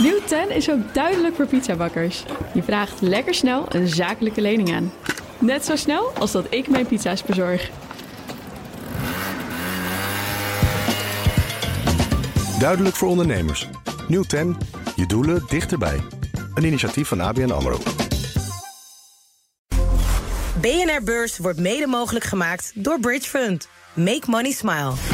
Nieuw 10 is ook duidelijk voor pizzabakkers. Je vraagt lekker snel een zakelijke lening aan. Net zo snel als dat ik mijn pizza's bezorg. Duidelijk voor ondernemers. Nieuw 10. Je doelen dichterbij. Een initiatief van ABN AMRO. BNR Beurs wordt mede mogelijk gemaakt door Bridge Fund. Make money smile.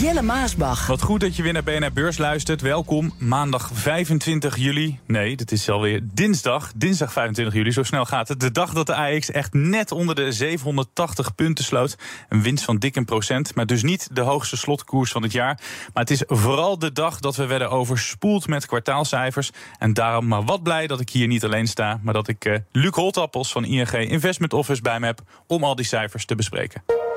Jelle Maasbach. Wat goed dat je weer naar BNR Beurs luistert. Welkom, maandag 25 juli. Nee, dat is alweer dinsdag. Dinsdag 25 juli, zo snel gaat het. De dag dat de AX echt net onder de 780 punten sloot. Een winst van dik een procent, maar dus niet de hoogste slotkoers van het jaar. Maar het is vooral de dag dat we werden overspoeld met kwartaalcijfers. En daarom maar wat blij dat ik hier niet alleen sta... maar dat ik uh, Luc Holtappels van ING Investment Office bij me heb... om al die cijfers te bespreken.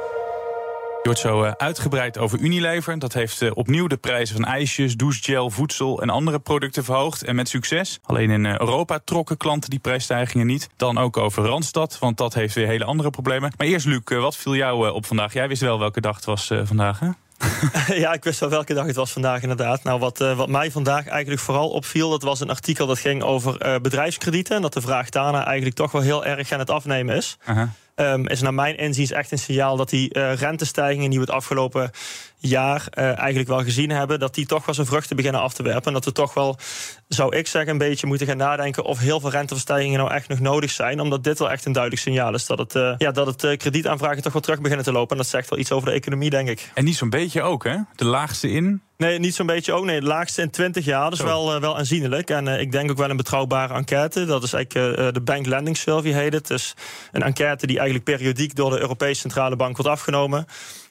Je wordt zo eh, uitgebreid over Unilever. Dat heeft eh, opnieuw de prijzen van ijsjes, douchegel, voedsel en andere producten verhoogd. En met succes. Alleen in eh, Europa trokken klanten die prijsstijgingen niet. Dan ook over Randstad, want dat heeft weer hele andere problemen. Maar eerst, Luc, wat viel jou op vandaag? Jij wist wel welke dag het was vandaag, hè? ja, ik wist wel welke dag het was vandaag inderdaad. Nou, wat, wat mij vandaag eigenlijk vooral opviel... dat was een artikel dat ging over bedrijfskredieten... en dat de vraag daarna eigenlijk toch wel heel erg aan het afnemen is. Uh Um, is naar mijn inziens echt een signaal dat die uh, rentestijgingen die we het afgelopen jaar uh, eigenlijk wel gezien hebben, dat die toch wel zijn vruchten beginnen af te werpen. En dat we toch wel, zou ik zeggen, een beetje moeten gaan nadenken of heel veel renteverstijgingen nou echt nog nodig zijn. Omdat dit wel echt een duidelijk signaal is dat het, uh, ja, dat het kredietaanvragen toch wel terug beginnen te lopen. En dat zegt wel iets over de economie, denk ik. En niet zo'n beetje ook, hè? De laagste in Nee, niet zo'n beetje ook. Nee, de laagste in 20 jaar. Dat is wel, uh, wel aanzienlijk. En uh, ik denk ook wel een betrouwbare enquête. Dat is eigenlijk uh, de Bank Lending Survey heet het. Dus een enquête die eigenlijk periodiek door de Europese Centrale Bank wordt afgenomen.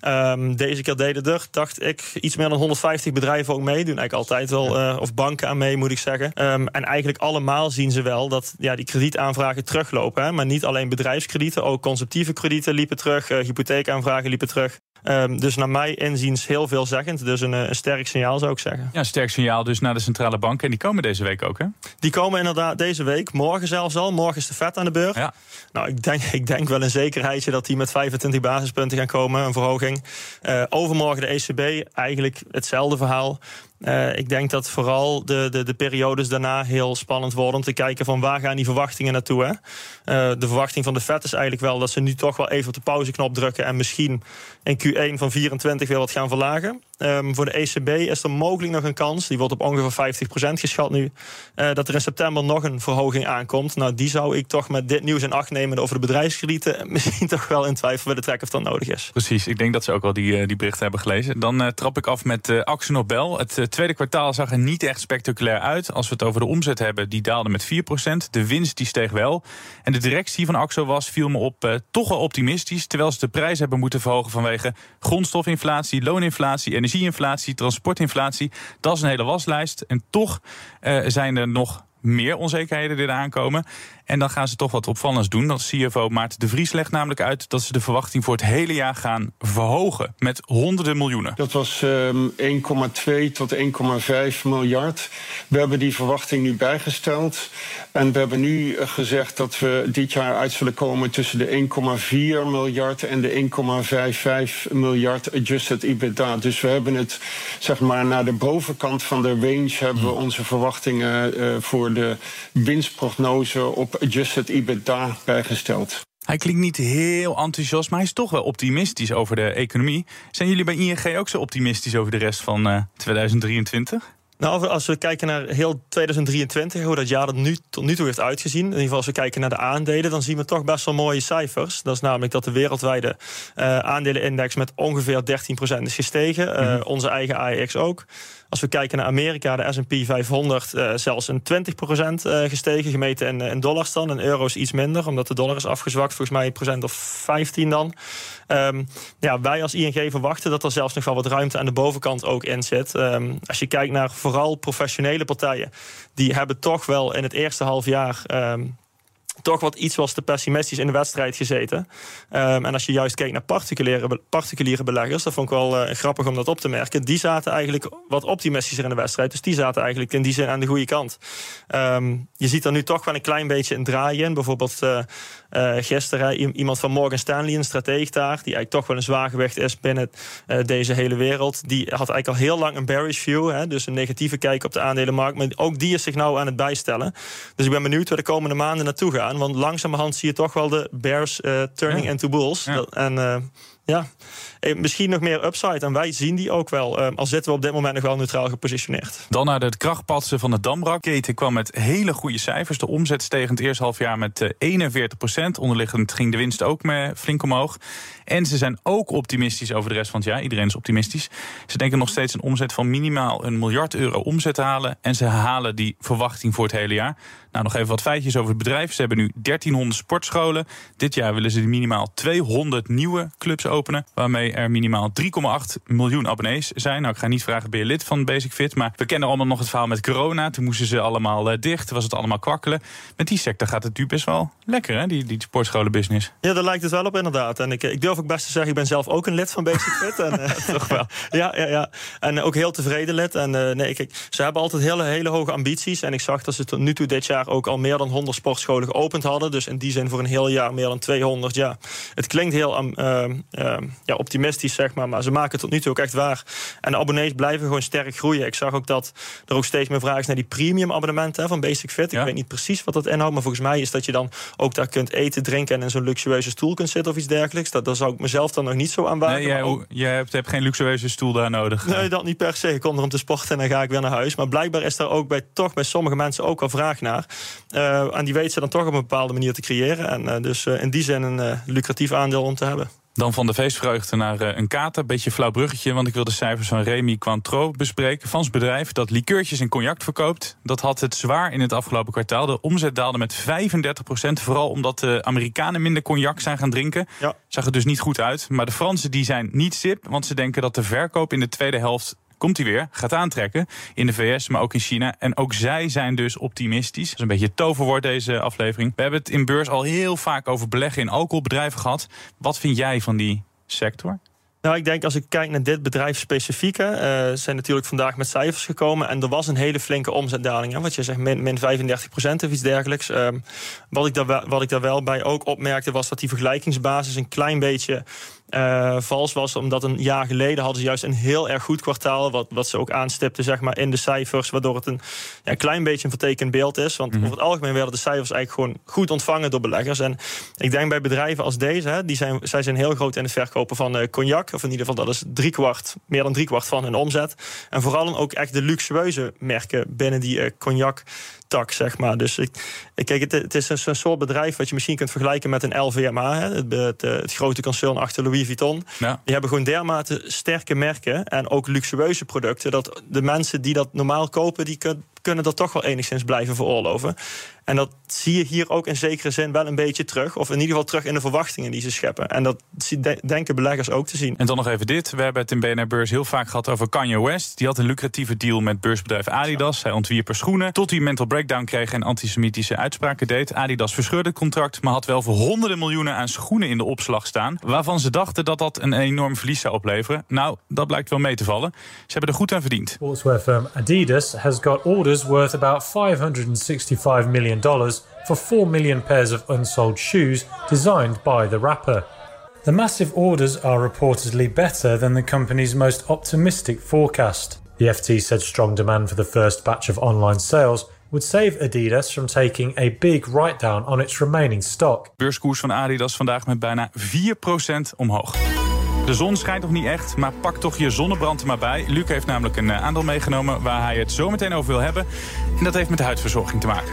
Um, deze keer deden er, dacht ik, iets meer dan 150 bedrijven ook mee. Doen eigenlijk altijd wel, uh, of banken aan mee, moet ik zeggen. Um, en eigenlijk allemaal zien ze wel dat ja, die kredietaanvragen teruglopen. Hè? Maar niet alleen bedrijfskredieten, ook conceptieve kredieten liepen terug. Uh, hypotheekaanvragen liepen terug. Um, dus naar mij inziens heel veelzeggend. Dus een, een, sterk signaal zou ik zeggen. Ja, een sterk signaal dus naar de centrale banken. En die komen deze week ook, hè? Die komen inderdaad deze week. Morgen zelfs al. Morgen is de vet aan de beurt. Ja. Nou, ik denk, ik denk wel een zekerheidje dat die met 25 basispunten gaan komen. Een verhoging. Uh, overmorgen de ECB. Eigenlijk hetzelfde verhaal. Uh, ik denk dat vooral de, de, de, periodes daarna heel spannend worden om te kijken van waar gaan die verwachtingen naartoe. Hè? Uh, de verwachting van de Fed is eigenlijk wel dat ze nu toch wel even op de pauzeknop drukken en misschien in Q1 van 24 weer wat gaan verlagen. Um, voor de ECB is er mogelijk nog een kans, die wordt op ongeveer 50% geschat nu, uh, dat er in september nog een verhoging aankomt. Nou, die zou ik toch met dit nieuws in acht nemen over de bedrijfskredieten misschien toch wel in twijfel willen trekken of dat nodig is. Precies, ik denk dat ze ook wel die, die berichten hebben gelezen. Dan trap ik af met uh, Axel Nobel. Het tweede kwartaal zag er niet echt spectaculair uit. Als we het over de omzet hebben, die daalde met 4%. De winst die steeg wel. En de directie van Axo was, viel me op, toch wel optimistisch. Terwijl ze de prijs hebben moeten verhogen vanwege grondstofinflatie, looninflatie, energieinflatie, transportinflatie. Dat is een hele waslijst. En toch uh, zijn er nog meer onzekerheden die eraan komen. En dan gaan ze toch wat opvallends doen. Dat CFO Maarten de Vries legt namelijk uit dat ze de verwachting voor het hele jaar gaan verhogen met honderden miljoenen. Dat was um, 1,2 tot 1,5 miljard. We hebben die verwachting nu bijgesteld. En we hebben nu gezegd dat we dit jaar uit zullen komen tussen de 1,4 miljard en de 1,55 miljard adjusted EBITDA. Dus we hebben het zeg maar naar de bovenkant van de range hebben we onze verwachtingen uh, voor de winstprognose op adjusted EBITDA bijgesteld. Hij klinkt niet heel enthousiast, maar hij is toch wel optimistisch over de economie. Zijn jullie bij ING ook zo optimistisch over de rest van uh, 2023? Nou, als we kijken naar heel 2023, hoe dat jaar er nu, tot nu toe heeft uitgezien. In ieder geval als we kijken naar de aandelen, dan zien we toch best wel mooie cijfers. Dat is namelijk dat de wereldwijde uh, aandelenindex met ongeveer 13% is gestegen. Uh, mm -hmm. Onze eigen AEX ook. Als we kijken naar Amerika, de S&P 500 uh, zelfs een 20% uh, gestegen, gemeten in, in dollars dan. En euro's iets minder, omdat de dollar is afgezwakt. Volgens mij een procent of 15 dan. Um, ja, wij als ING verwachten dat er zelfs nog wel wat ruimte aan de bovenkant ook in zit. Um, als je kijkt naar vooral professionele partijen, die hebben toch wel in het eerste half jaar um, toch wat iets was te pessimistisch in de wedstrijd gezeten. Um, en als je juist kijkt naar particuliere, particuliere beleggers, dat vond ik wel uh, grappig om dat op te merken. Die zaten eigenlijk wat optimistischer in de wedstrijd. Dus die zaten eigenlijk in die zin aan de goede kant. Um, je ziet er nu toch wel een klein beetje een draai in. Bijvoorbeeld uh, uh, gisteren iemand van Morgan Stanley, een strateeg daar, die eigenlijk toch wel een zwaargewicht is binnen uh, deze hele wereld. Die had eigenlijk al heel lang een bearish view, hè, dus een negatieve kijk op de aandelenmarkt. Maar ook die is zich nou aan het bijstellen. Dus ik ben benieuwd waar de komende maanden naartoe gaan. Want langzamerhand zie je toch wel de bears uh, turning ja. into bulls. Ja. En ja, eh, misschien nog meer upside. En wij zien die ook wel. Eh, al zitten we op dit moment nog wel neutraal gepositioneerd. Dan naar de krachtpatsen van de Dambrak. Keten kwam met hele goede cijfers. De omzet steeg in het eerste halfjaar met eh, 41 procent. Onderliggend ging de winst ook met flink omhoog. En ze zijn ook optimistisch over de rest van het jaar. Iedereen is optimistisch. Ze denken nog steeds een omzet van minimaal een miljard euro omzet te halen. En ze halen die verwachting voor het hele jaar. Nou, nog even wat feitjes over het bedrijf. Ze hebben nu 1300 sportscholen. Dit jaar willen ze minimaal 200 nieuwe clubs openen. Waarmee er minimaal 3,8 miljoen abonnees zijn. Nou, ik ga niet vragen, ben je lid van Basic Fit? Maar we kennen allemaal nog het verhaal met corona. Toen moesten ze allemaal uh, dicht. Was het allemaal kwakkelen. Met die sector gaat het nu best wel lekker, hè? Die, die sportscholenbusiness. Ja, daar lijkt het wel op inderdaad. En ik, ik durf ook best te zeggen, ik ben zelf ook een lid van Basic Fit. en, uh, Toch wel. Ja, ja, ja. En ook heel tevreden lid. En nee, kijk, ze hebben altijd hele, hele hoge ambities. En ik zag dat ze tot nu toe dit jaar ook al meer dan 100 sportscholen geopend hadden. Dus in die zin voor een heel jaar meer dan 200. Ja, het klinkt heel uh, uh, ja, optimistisch, zeg maar. Maar ze maken het tot nu toe ook echt waar. En de abonnees blijven gewoon sterk groeien. Ik zag ook dat er ook steeds meer vraag is naar die premium abonnementen van Basic Fit. Ja. Ik weet niet precies wat dat inhoudt. Maar volgens mij is dat je dan ook daar kunt eten, drinken... en in zo'n luxueuze stoel kunt zitten of iets dergelijks. Dat, daar zou ik mezelf dan nog niet zo aan wagen. Nee, jij, maar ook- jij hebt, hebt geen luxueuze stoel daar nodig. Nee, dat niet per se. Ik kom er om te sporten en dan ga ik weer naar huis. Maar blijkbaar is daar ook bij, toch bij sommige mensen ook wel vraag naar. Eh, en die weten ze dan toch op een bepaalde manier te creëren. En eh, dus eh, in die zin een lucratief aandeel om te hebben. Dan van de feestvreugde naar een kater. Beetje flauw bruggetje, want ik wil de cijfers van Remy Cointreau bespreken. Van zijn bedrijf dat liqueurtjes en cognac verkoopt. Dat had het zwaar in het afgelopen kwartaal. De omzet daalde met 35% Vooral omdat de Amerikanen minder cognac zijn gaan drinken. Ja. Zag er dus niet goed uit. Maar de Fransen die zijn niet sip, want ze denken dat de verkoop in de tweede helft komt hij weer, gaat aantrekken in de VS, maar ook in China. En ook zij zijn dus optimistisch. Dat is een beetje toverwoord deze aflevering. We hebben het in beurs al heel vaak over beleggen in alcoholbedrijven gehad. Wat vind jij van die sector? Nou, ik denk als ik kijk naar dit bedrijf specifiek, eh, zijn natuurlijk vandaag met cijfers gekomen. En er was een hele flinke omzetdaling. Hè, wat je zegt, min, min 35 procent of iets dergelijks. Ehm, wat, ik wat ik daar wel bij ook opmerkte, was dat die vergelijkingsbasis een klein beetje eh, vals was. Omdat een jaar geleden hadden ze juist een heel erg goed kwartaal. Wat, wat ze ook aanstipten zeg maar, in de cijfers. Waardoor het een, ja, klein beetje een vertekend beeld is. Want over het algemeen werden de cijfers eigenlijk gewoon goed ontvangen door beleggers. En ik denk bij bedrijven als deze, hè, die zijn, zij zijn heel groot in het verkopen van eh, cognac. Of in ieder geval, dat is driekwart, meer dan driekwart van hun omzet. En vooral ook echt de luxueuze merken binnen die eh, cognac tak, zeg maar. Dus ik, kijk, het, het is een, soort bedrijf wat je misschien kunt vergelijken met een LVMH, hè, het, het, eh, het grote concern achter Louis Vuitton. Ja. Die hebben gewoon dermate sterke merken en ook luxueuze producten dat de mensen die dat normaal kopen, die kun- kunnen dat toch wel enigszins blijven veroorloven. En dat zie je hier ook in zekere zin wel een beetje terug. Of in ieder geval terug in de verwachtingen die ze scheppen. En dat denken beleggers ook te zien. En dan nog even dit. We hebben het in BNR Beurs heel vaak gehad over Kanye West. Die had een lucratieve deal met beursbedrijf Adidas. Hij ontwierp er schoenen. Tot hij mental breakdown kreeg en antisemitische uitspraken deed. Adidas verscheurde het contract, maar had wel voor honderden miljoenen aan schoenen in de opslag staan. Waarvan ze dachten dat dat een enorm verlies zou opleveren. Nou, dat blijkt wel mee te vallen. Ze hebben er goed aan verdiend. Sportswear firm Adidas has got orders worth about $565 million for 4 million pairs of unsold shoes designed by the rapper. The massive orders are reportedly better than the company's most optimistic forecast. The FT said strong demand for the first batch of online sales would save Adidas from taking a big write down on its remaining stock. Beurskoers van Adidas vandaag met bijna 4% omhoog. De zon schijnt nog niet echt, maar pak toch je zonnebrand er maar bij. Luc heeft namelijk een eh, aandeel meegenomen waar hij het zo meteen over wil hebben. En dat heeft met huidverzorging te maken.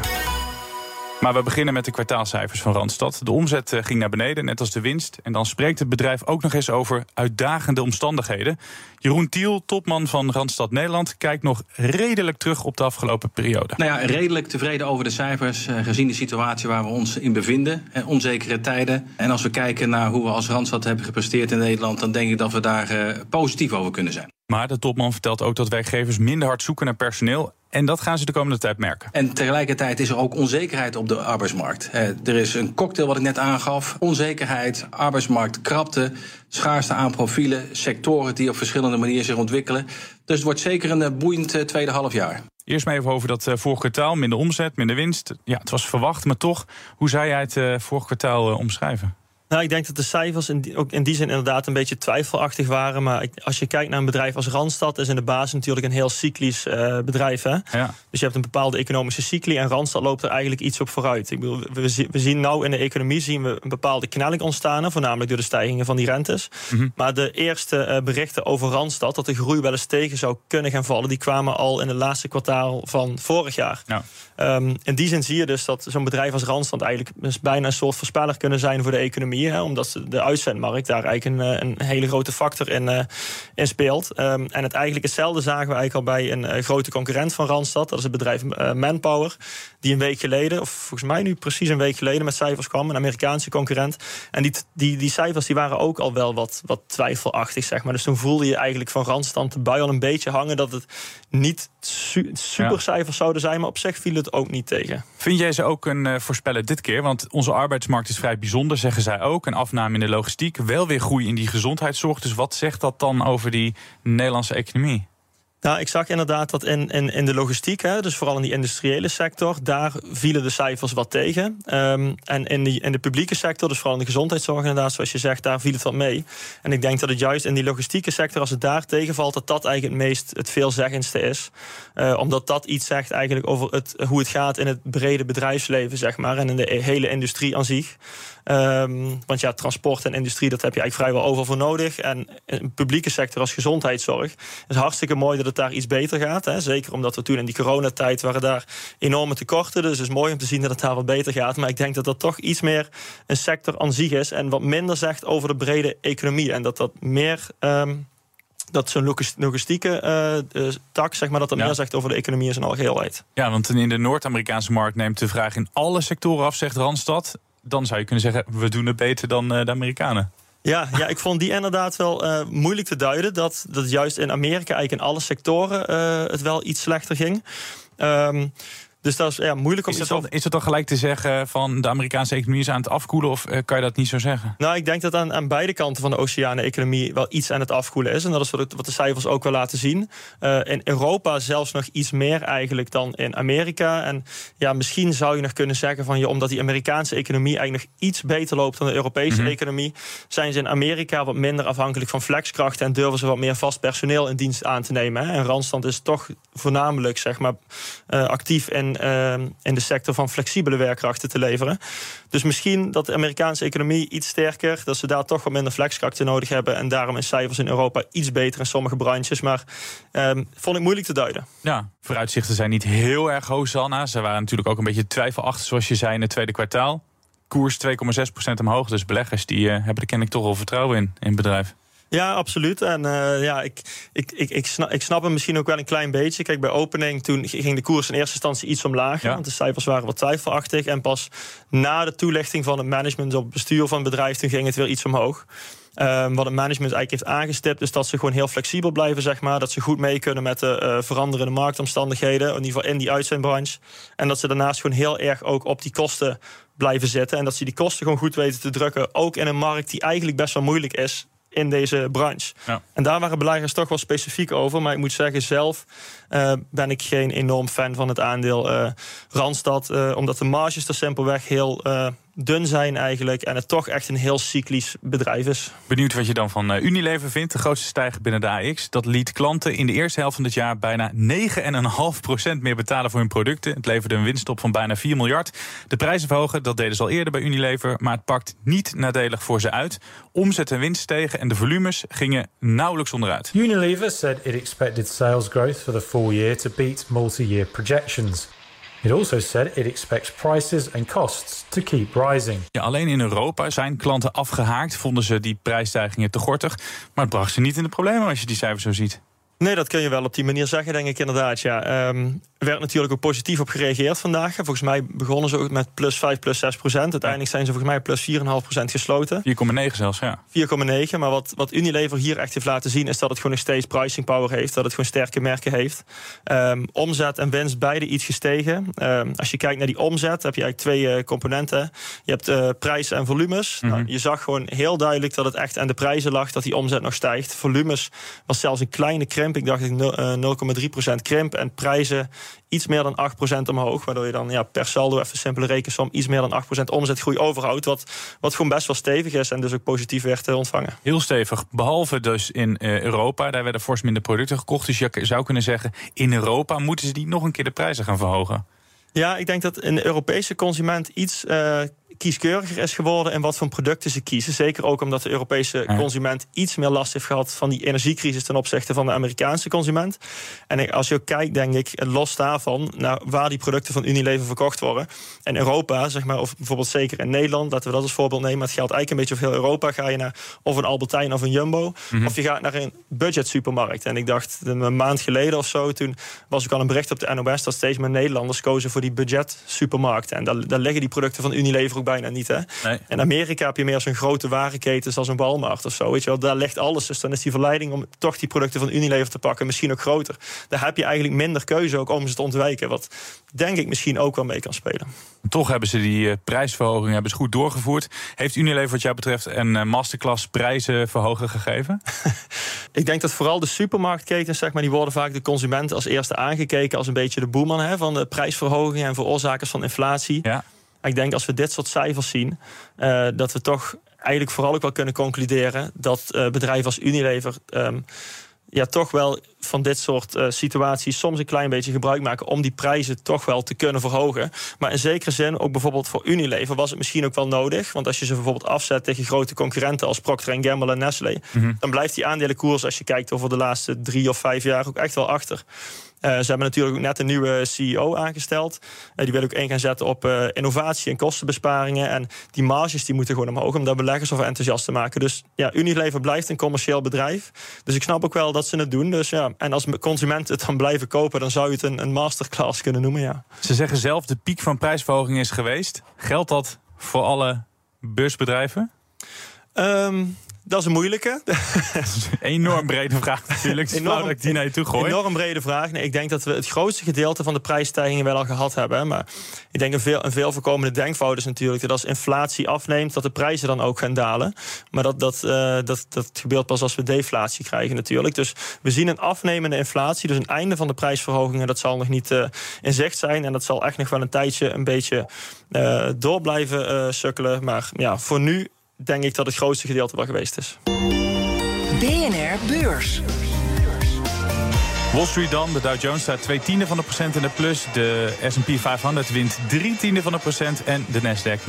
Maar we beginnen met de kwartaalcijfers van Randstad. De omzet eh, ging naar beneden, net als de winst. En dan spreekt het bedrijf ook nog eens over uitdagende omstandigheden. Jeroen Tiel, topman van Randstad Nederland, kijkt nog redelijk terug op de afgelopen periode. Nou ja, redelijk tevreden over de cijfers, eh, gezien de situatie waar we ons in bevinden. Eh, onzekere tijden. En als we kijken naar hoe we als Randstad hebben gepresteerd in Nederland, dan denk ik dat we daar positief over kunnen zijn. Maar de topman vertelt ook dat werkgevers minder hard zoeken naar personeel. En dat gaan ze de komende tijd merken. En tegelijkertijd is er ook onzekerheid op de arbeidsmarkt. er is een cocktail wat ik net aangaf. Onzekerheid, arbeidsmarkt, krapte, schaarste aan profielen, sectoren die op verschillende manieren zich ontwikkelen. Dus het wordt zeker een boeiend tweede half jaar. Eerst maar even over dat vorige kwartaal. Minder omzet, minder winst. Ja, het was verwacht, maar toch. Hoe zou jij het vorige kwartaal omschrijven? Nou, ik denk dat de cijfers in die, ook in die zin inderdaad een beetje twijfelachtig waren. Maar als je kijkt naar een bedrijf als Randstad, is in de basis natuurlijk een heel cyclisch uh, bedrijf. Hè? Ja. Dus je hebt een bepaalde economische cycli en Randstad loopt er eigenlijk iets op vooruit. Ik bedoel, we, we zien nou in de economie zien we een bepaalde knelling ontstaan, voornamelijk door de stijgingen van die rentes. Mm -hmm. Maar de eerste uh, berichten over Randstad, dat de groei wel eens tegen zou kunnen gaan vallen, die kwamen al in het laatste kwartaal van vorig jaar. Ja. Um, in die zin zie je dus dat zo'n bedrijf als Randstad eigenlijk dus bijna een soort voorspeller kunnen zijn voor de economie. Omdat de uitzendmarkt daar eigenlijk een, eh, een hele grote factor in, in speelt. Um, en het eigenlijk hetzelfde zagen we eigenlijk al bij een uh, grote concurrent van Randstad. Dat is het bedrijf Manpower. Die een week geleden, of volgens mij nu precies een week geleden, met cijfers kwam. Een Amerikaanse concurrent. En die, die, die cijfers die waren ook al wel wat, wat twijfelachtig, zeg maar. Dus toen voelde je eigenlijk van Randstad de bui al een beetje hangen dat het niet su supercijfers zouden zijn. Maar op zich viel het ook niet tegen. Vind jij ze ook een uh, voorspeller dit keer? Want onze arbeidsmarkt is vrij bijzonder, zeggen zij ook. Een afname in de logistiek, wel weer groei in die gezondheidszorg. Dus wat zegt dat dan over die Nederlandse economie? Nou, ik zag inderdaad dat in, in, in de logistiek, hè, dus vooral in die industriële sector, daar vielen de cijfers wat tegen. Um, en in, die, in de publieke sector, dus vooral in de gezondheidszorg, inderdaad, zoals je zegt, daar viel het wat mee. En ik denk dat het juist in die logistieke sector, als het daar tegenvalt, dat dat eigenlijk het meest het veelzeggendste is. Uh, omdat dat iets zegt eigenlijk over het, hoe het gaat in het brede bedrijfsleven, zeg maar, en in de hele industrie aan zich. Um, want ja, transport en industrie, dat heb je eigenlijk vrijwel overal voor nodig. En een publieke sector als gezondheidszorg is hartstikke mooi dat het daar iets beter gaat. Hè. Zeker omdat we toen in die coronatijd waren daar enorme tekorten. Dus het is mooi om te zien dat het daar wat beter gaat. Maar ik denk dat dat toch iets meer een sector aan zich is. En wat minder zegt over de brede economie. En dat dat meer. Um, dat zo'n logistieke uh, tak, zeg maar, dat dat ja. meer zegt over de economie in zijn algeheelheid. Ja, want in de Noord-Amerikaanse markt neemt de vraag in alle sectoren af, zegt Randstad. Dan zou je kunnen zeggen, we doen het beter dan uh, de Amerikanen. Ja, ja, ik vond die inderdaad wel uh, moeilijk te duiden. Dat, dat juist in Amerika eigenlijk in alle sectoren uh, het wel iets slechter ging. Um, dus dat is ja, moeilijk om is het, dan, is het dan gelijk te zeggen van de Amerikaanse economie is aan het afkoelen? Of uh, kan je dat niet zo zeggen? Nou, ik denk dat aan, aan beide kanten van de oceane-economie wel iets aan het afkoelen is. En dat is wat, wat de cijfers ook wel laten zien. Uh, in Europa zelfs nog iets meer eigenlijk dan in Amerika. En ja, misschien zou je nog kunnen zeggen van je, omdat die Amerikaanse economie eigenlijk nog iets beter loopt dan de Europese mm -hmm. economie, zijn ze in Amerika wat minder afhankelijk van flexkrachten en durven ze wat meer vast personeel in dienst aan te nemen. Hè. En Randstand is toch voornamelijk zeg maar, uh, actief in in de sector van flexibele werkkrachten te leveren. Dus misschien dat de Amerikaanse economie iets sterker, dat ze daar toch wat minder flexkrachten nodig hebben. En daarom is cijfers in Europa iets beter in sommige branches. Maar um, vond ik moeilijk te duiden. Ja, vooruitzichten zijn niet heel erg hoog, Sanna. Ze waren natuurlijk ook een beetje twijfelachtig, zoals je zei, in het tweede kwartaal. Koers 2,6% omhoog. Dus beleggers die uh, hebben er kennelijk toch wel vertrouwen in, in het bedrijf. Ja, absoluut. En uh, ja, ik, ik, ik, ik, snap, ik snap hem misschien ook wel een klein beetje. Kijk, bij opening toen ging de koers in eerste instantie iets omlaag. Ja. Want de cijfers waren wat twijfelachtig. En pas na de toelichting van het management op het bestuur van het bedrijf... toen ging het weer iets omhoog. Um, wat het management eigenlijk heeft aangestipt, is dat ze gewoon heel flexibel blijven, zeg maar. Dat ze goed mee kunnen met de uh, veranderende marktomstandigheden, in ieder geval in die uitzendbranche. En dat ze daarnaast gewoon heel erg ook op die kosten blijven zitten. En dat ze die kosten gewoon goed weten te drukken. Ook in een markt die eigenlijk best wel moeilijk is in deze branche. Ja. En daar waren beleggers toch wel specifiek over. Maar ik moet zeggen, zelf uh, ben ik geen enorm fan van het aandeel uh, Randstad. Uh, omdat de marges er simpelweg heel dun zijn eigenlijk. En het toch echt een heel cyclisch bedrijf is. Benieuwd wat je dan van Unilever vindt. De grootste stijger binnen de AX. Dat liet klanten in de eerste helft van het jaar bijna 9,5% meer betalen voor hun producten. Het leverde een winst op van bijna 4 miljard. De prijzen verhogen, dat deden ze al eerder bij Unilever. Maar het pakt niet nadelig voor ze uit. Omzet en winst stegen en de volumes gingen nauwelijks onderuit. Unilever said it expected sales growth for the full year to beat multi-year projections. It also said it expects prices and costs to keep rising. Alleen in Europa zijn klanten afgehaakt, vonden ze die prijsstijgingen te gortig. Maar het bracht ze niet in de problemen als je die cijfers zo ziet. Nee, dat kun je wel op die manier zeggen, denk ik inderdaad. Ja. Ehm, er werd natuurlijk ook positief op gereageerd vandaag. Volgens mij begonnen ze ook met plus 5, plus 6 procent. Uiteindelijk zijn ze volgens mij plus 4,5 procent gesloten. 4,9 zelfs, ja. 4,9. Maar wat, wat Unilever hier echt heeft laten zien... is dat het gewoon nog steeds pricing power heeft. Dat het gewoon sterke merken heeft. Um, omzet en winst beide iets gestegen. Um, als je kijkt naar die omzet, heb je eigenlijk twee uh, componenten. Je hebt uh, prijs en volumes. Mm -hmm. nou, je zag gewoon heel duidelijk dat het echt aan de prijzen lag... dat die omzet nog stijgt. Volumes was zelfs een kleine krimp. Ik dacht uh, 0,3 procent krimp. En prijzen iets meer dan 8% omhoog. Waardoor je dan ja, per saldo, even simpele rekensom, iets meer dan 8% omzetgroei overhoudt. Wat, wat gewoon best wel stevig is en dus ook positief werd ontvangen. Heel stevig. Behalve dus in uh, Europa, daar werden fors minder producten gekocht. Dus je zou kunnen zeggen, in Europa moeten ze die nog een keer de prijzen gaan verhogen. Ja, ik denk dat een Europese consument iets uh, kieskeuriger is geworden in wat voor producten ze kiezen. Zeker ook omdat de Europese ja. consument iets meer last heeft gehad van die energiecrisis ten opzichte van de Amerikaanse consument. En als je ook kijkt, denk ik, los daarvan naar waar die producten van Unilever verkocht worden. En Europa, zeg maar, of bijvoorbeeld zeker in Nederland, laten we dat als voorbeeld nemen. Maar het geldt eigenlijk een beetje over heel Europa. Ga je naar of een Albertijn of een Jumbo, mm -hmm. of je gaat naar een budget supermarkt. En ik dacht een maand geleden of zo, toen was ik al een bericht op de NOS dat steeds meer Nederlanders kozen voor die budget supermarkten. En daar, daar liggen die producten van Unilever ook bijna niet. Hè? Nee. In Amerika heb je meer zo'n grote warenketen zoals een Walmart of zo. Weet je wel, daar ligt alles. Dus dan is die verleiding om toch die producten van Unilever te pakken misschien ook groter. Daar heb je eigenlijk minder keuze ook om ze te ontwijken. Wat denk ik misschien ook wel mee kan spelen. Toch hebben ze die uh, prijsverhoging hebben ze goed doorgevoerd. Heeft Unilever wat jou betreft een uh, masterclass prijzenverhogen gegeven? ik denk dat vooral de supermarktketens, zeg maar, die worden vaak de consument als eerste aangekeken als een beetje de boeman hè, van de prijsverhoging en veroorzakers van inflatie. Ja. Ik denk als we dit soort cijfers zien, uh, dat we toch eigenlijk vooral ook wel kunnen concluderen dat uh, bedrijven als Unilever um, ja, toch wel van dit soort uh, situaties soms een klein beetje gebruik maken om die prijzen toch wel te kunnen verhogen. Maar in zekere zin, ook bijvoorbeeld voor Unilever, was het misschien ook wel nodig. Want als je ze bijvoorbeeld afzet tegen grote concurrenten als Procter Gamble en Nestlé, mm -hmm. dan blijft die aandelenkoers, als je kijkt over de laatste drie of vijf jaar, ook echt wel achter. Uh, ze hebben natuurlijk ook net een nieuwe CEO aangesteld. Uh, die wil ook in gaan zetten op uh, innovatie en kostenbesparingen. En die marges die moeten gewoon omhoog om daar beleggers over enthousiast te maken. Dus ja, Unilever blijft een commercieel bedrijf. Dus ik snap ook wel dat ze het doen. Dus ja, en als consumenten het dan blijven kopen, dan zou je het een, een masterclass kunnen noemen. Ja. Ze zeggen zelf de piek van prijsverhoging is geweest. Geldt dat voor alle beursbedrijven? Um, dat is een moeilijke. enorm brede vraag natuurlijk. Het enorm, dat ik die naar je toe gooi. Enorm brede vraag. Nee, ik denk dat we het grootste gedeelte van de prijsstijgingen wel al gehad hebben. Maar ik denk een veel, een veel voorkomende denkfout is natuurlijk dat als inflatie afneemt, dat de prijzen dan ook gaan dalen. Maar dat, dat, uh, dat, dat gebeurt pas als we deflatie krijgen natuurlijk. Dus we zien een afnemende inflatie. Dus een einde van de prijsverhogingen, dat zal nog niet uh, in zicht zijn. En dat zal echt nog wel een tijdje een beetje uh, door blijven sukkelen. Maar ja, voor nu denk ik dat het grootste gedeelte wel geweest is. BNR Beurs. Wall Street dan, de Dow Jones staat twee tienden van de procent in de plus. De S&P 500 wint drie tienden van de procent. En de Nasdaq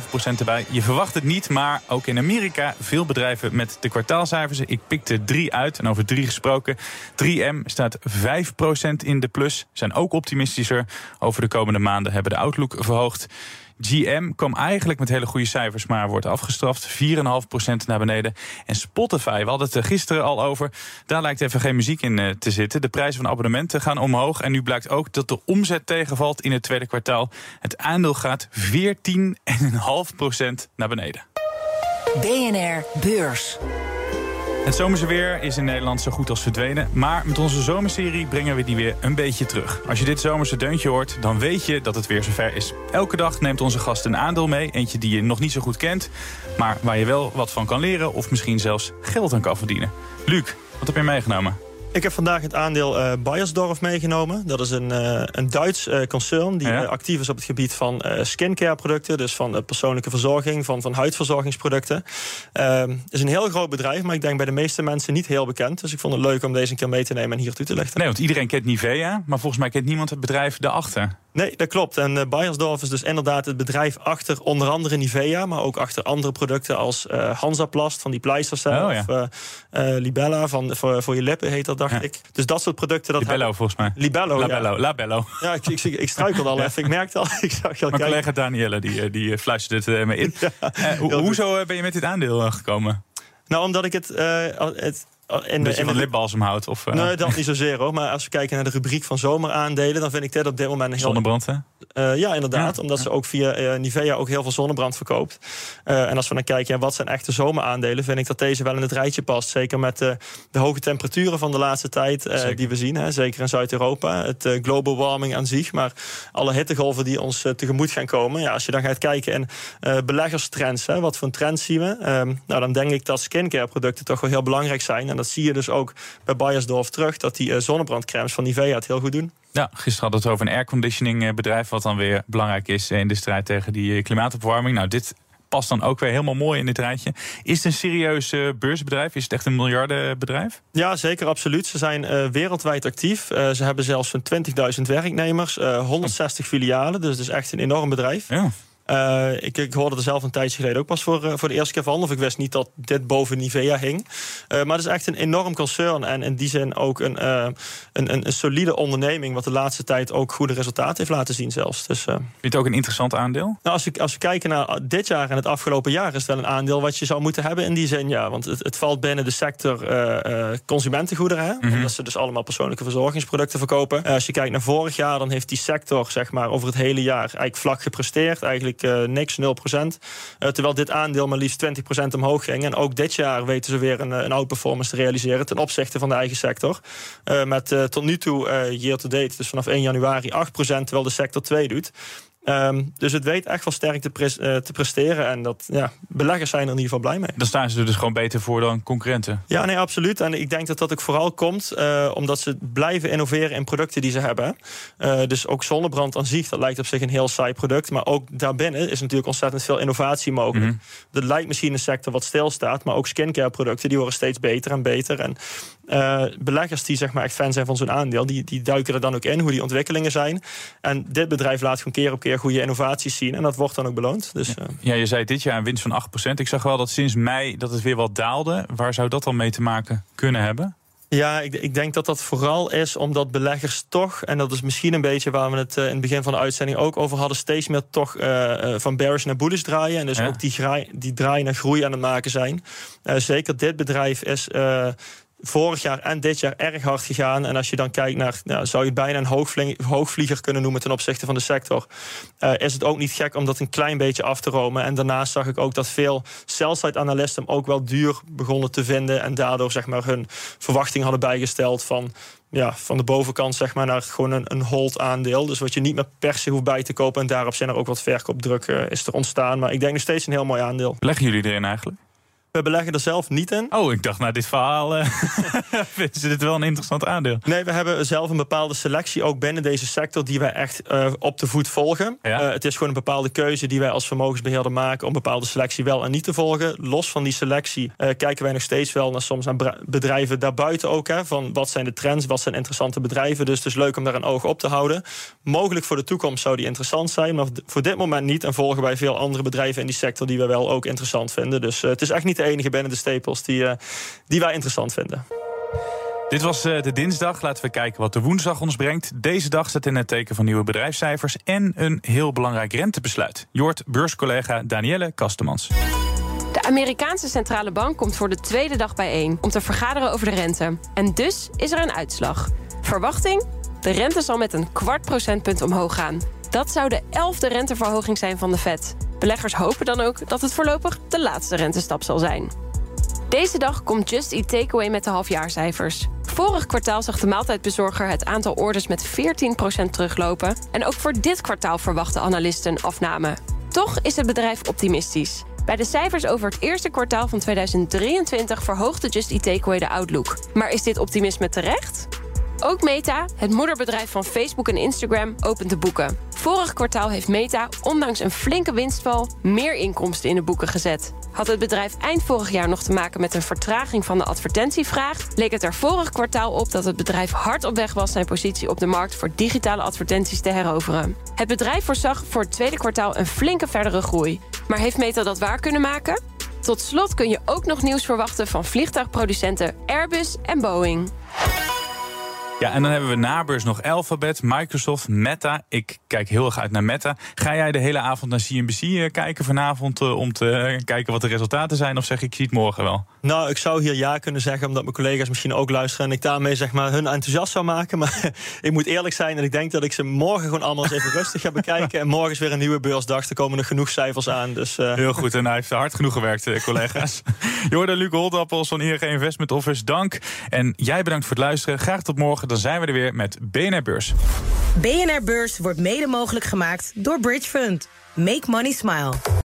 0,7 procent erbij. Je verwacht het niet, maar ook in Amerika veel bedrijven met de kwartaalcijfers. Ik pikte drie uit en over drie gesproken. 3M staat 5 procent in de plus. Zijn ook optimistischer. Over de komende maanden hebben de outlook verhoogd. GM kwam eigenlijk met hele goede cijfers, maar wordt afgestraft. 4,5% naar beneden. En Spotify, we hadden het er gisteren al over. Daar lijkt even geen muziek in uh, te zitten. De prijzen van abonnementen gaan omhoog. En nu blijkt ook dat de omzet tegenvalt in het tweede kwartaal. Het aandeel gaat 14,5% naar beneden. BNR Beurs. Het zomerse weer is in Nederland zo goed als verdwenen. Maar met onze zomerserie brengen we die weer een beetje terug. Als je dit zomerse deuntje hoort, dan weet je dat het weer zover is. Elke dag neemt onze gast een aandeel mee. Eentje die je nog niet zo goed kent, maar waar je wel wat van kan leren... of misschien zelfs geld aan kan verdienen. Luc, wat heb je meegenomen? Ik heb vandaag het aandeel uh, Bayersdorf meegenomen. Dat is een, uh, een Duits uh, concern die ja. actief is op het gebied van skincare producten. Dus van persoonlijke verzorging, van, van huidverzorgingsproducten. Ehm, het is een heel groot bedrijf, maar ik denk bij de meeste mensen niet heel bekend. Dus ik vond het leuk om deze een keer mee te nemen en hier toe te lichten. Nee, want iedereen kent Nivea, maar volgens mij kent niemand het bedrijf daarachter. Nee, dat klopt. En uh, Bayersdorf is dus inderdaad het bedrijf achter onder andere Nivea... maar ook achter andere producten als Hansaplast van die pleisters... Oh, ja. of Libella van, voor, voor je lippen heet dat, dacht ja. ik. Dus dat soort producten... Dat Libello volgens mij. Libello, Labello, ja. Labello. Ja, ik, ik, ik struikelde al even. Ik merkte al... Ik zag je al Mijn collega Danielle, die, die fluisterde het me in. ho hoezo ben je met dit aandeel gekomen? Nou, omdat ik het, het dat je in van de- lipbalsem houdt? Of, eh, Nee, dat niet zozeer hoor. Maar als we kijken naar de rubriek van zomeraandelen, dan vind ik dit op dit moment een heel. Zonnebrand, hè? Eh, ja, inderdaad. Ja, omdat ze ook via eh, Nivea ook heel veel zonnebrand verkoopt. En als we dan kijken, ja, wat zijn echte zomeraandelen, vind ik dat deze wel in het rijtje past. Zeker met de hoge temperaturen van de laatste tijd die we zien. Hè, zeker in Zuid-Europa. Het global warming aan zich. Maar alle hittegolven die ons tegemoet gaan komen. Ja, als je dan gaat kijken in beleggerstrends, hè, wat voor trends zien we? Ehm, nou, dan denk ik dat skincare producten toch wel heel belangrijk zijn. En dat zie je dus ook bij Bayersdorf terug. Dat die eh, zonnebrandcremes van Nivea het heel goed doen. Ja, gisteren hadden we het over een airconditioning eh, bedrijf... wat dan weer belangrijk is eh, in de strijd tegen die klimaatopwarming. Nou, dit past dan ook weer helemaal mooi in dit rijtje. Is het een serieus beursbedrijf? Is het echt een miljardenbedrijf? Ja, zeker, absoluut. Ze zijn wereldwijd actief. Ze hebben zelfs zo'n 20.000 werknemers, eh 160 filialen. Dus het is echt een enorm bedrijf. Ja. Eh, ik, ik hoorde er zelf een tijdje geleden ook pas voor, eh, voor de eerste keer van. Of ik wist niet dat dit boven Nivea hing. Eh, maar het is echt een enorm concern. En in die zin ook een, een, een, een solide onderneming. Wat de laatste tijd ook goede resultaten heeft laten zien zelfs. Dus, Vind je het ook een interessant aandeel? nou, als, we, als we kijken naar dit jaar en het afgelopen jaar... is het wel een aandeel wat je zou moeten hebben in die zin. Ja, want het, het valt binnen de sector consumentengoederen. Hè? Omdat ze dus allemaal persoonlijke verzorgingsproducten verkopen. Als je kijkt naar vorig jaar, dan heeft die sector zeg maar, over het hele jaar... eigenlijk vlak gepresteerd. Eigenlijk eh, niks, 0 procent. Eh, terwijl dit aandeel maar liefst 20 procent omhoog ging. En ook dit jaar weten ze weer een, eh, een outperformance te realiseren... ten opzichte van de eigen sector. Met tot nu toe year to date, dus vanaf 1 januari 8 procent... terwijl de sector 2 doet. Ehm, dus het weet echt wel sterk te, eh, te presteren. En dat, ja, beleggers zijn er in ieder geval blij mee. Dan staan ze er dus gewoon beter voor dan concurrenten. Ja, nee, absoluut. En ik denk dat dat ook vooral komt eh, omdat ze blijven innoveren in producten die ze hebben. Eh, dus ook zonnebrand aan zich, dat lijkt op zich een heel saai product. Maar ook daarbinnen is natuurlijk ontzettend veel innovatie mogelijk. De lijkmachinensector wat stilstaat, maar ook skincare producten, die worden steeds beter en beter. En eh, beleggers die zeg maar echt fan zijn van zo'n aandeel, die, die duiken er dan ook in, hoe die ontwikkelingen zijn. En dit bedrijf laat gewoon keer op keer goede innovaties zien. En dat wordt dan ook beloond. Dus, eh, Ja, je zei dit jaar een winst van 8%. Ik zag wel dat sinds mei dat het weer wat daalde. Waar zou dat dan mee te maken kunnen hebben? Ja, ik, ik denk dat dat vooral is omdat beleggers toch, en dat is misschien een beetje waar we het eh, in het begin van de uitzending ook over hadden, steeds meer toch eh, eh, van bearish naar bullish draaien. En dus Ja. ook die, graai- die draai naar groei aan het maken zijn. Eh, zeker dit bedrijf is. Vorig jaar en dit jaar erg hard gegaan. En als je dan kijkt naar, nou, zou je bijna een hoogvlie- hoogvlieger kunnen noemen ten opzichte van de sector. eh, is het ook niet gek om dat een klein beetje af te romen. En daarnaast zag ik ook dat veel sell-side analisten hem ook wel duur begonnen te vinden. En daardoor zeg maar hun verwachting hadden bijgesteld van ja, van de bovenkant zeg maar, naar gewoon een, een hold aandeel. Dus wat je niet meer per se hoeft bij te kopen. En daarop zijn er ook wat verkoopdruk eh, is er ontstaan. Maar ik denk nog steeds een heel mooi aandeel. Leggen jullie erin eigenlijk? We beleggen er zelf niet in. Oh, ik dacht na dit verhaal eh, vinden ze dit wel een interessant aandeel. Nee, we hebben zelf een bepaalde selectie ook binnen deze sector die wij echt eh, op de voet volgen. Ja. Eh, het is gewoon een bepaalde keuze die wij als vermogensbeheerder maken om bepaalde selectie wel en niet te volgen. Los van die selectie kijken wij nog steeds wel naar soms naar bra- bedrijven daarbuiten ook. Hè, van wat zijn de trends, wat zijn interessante bedrijven. Dus het is leuk om daar een oog op te houden. Mogelijk voor de toekomst zou die interessant zijn, maar voor dit moment niet. En volgen wij veel andere bedrijven in die sector die we wel ook interessant vinden. Dus het is echt niet de enige binnen de stapels die, eh, die wij interessant vinden. Dit was eh, de dinsdag. Laten we kijken wat de woensdag ons brengt. Deze dag staat in het teken van nieuwe bedrijfscijfers en een heel belangrijk rentebesluit. Jort, beurscollega Danielle Kastemans. De Amerikaanse centrale bank komt voor de tweede dag bijeen om te vergaderen over de rente. En dus is er een uitslag. Verwachting? De rente zal met een kwart procentpunt omhoog gaan. Dat zou de elfde renteverhoging zijn van de Fed. Beleggers hopen dan ook dat het voorlopig de laatste rentestap zal zijn. Deze dag komt Just Eat Takeaway met de halfjaarcijfers. Vorig kwartaal zag de maaltijdbezorger het aantal orders met 14% teruglopen. En ook voor dit kwartaal verwachten analisten afname. Toch is het bedrijf optimistisch. Bij de cijfers over het eerste kwartaal van 2023 verhoogde Just Eat Takeaway de outlook. Maar is dit optimisme terecht? Ook Meta, het moederbedrijf van Facebook en Instagram, opent de boeken. Vorig kwartaal heeft Meta, ondanks een flinke winstval, meer inkomsten in de boeken gezet. Had het bedrijf eind vorig jaar nog te maken met een vertraging van de advertentievraag, leek het er vorig kwartaal op dat het bedrijf hard op weg was zijn positie op de markt voor digitale advertenties te heroveren. Het bedrijf voorzag voor het tweede kwartaal een flinke verdere groei. Maar heeft Meta dat waar kunnen maken? Tot slot kun je ook nog nieuws verwachten van vliegtuigproducenten Airbus en Boeing. Ja, en dan hebben we na beurs nog Alphabet, Microsoft, Meta. Ik kijk heel erg uit naar Meta. Ga jij de hele avond naar CNBC eh, kijken vanavond eh, om te eh, kijken wat de resultaten zijn? Of zeg ik zie het morgen wel? Nou, ik zou hier ja kunnen zeggen, omdat mijn collega's misschien ook luisteren. En ik daarmee zeg maar hun enthousiast zou maken. Maar ik moet eerlijk zijn en ik denk dat ik ze morgen gewoon allemaal eens even rustig ga bekijken. En morgen is weer een nieuwe beursdag. Er komen er genoeg cijfers aan. Dus, Heel goed, en hij heeft hard genoeg gewerkt, collega's. Je hoorde Luc Holdappels van ING Investment Office. Dank. En jij bedankt voor het luisteren. Graag tot morgen. Dan zijn we er weer met BNR Beurs. BNR Beurs wordt mede mogelijk gemaakt door Bridge Fund. Make money smile.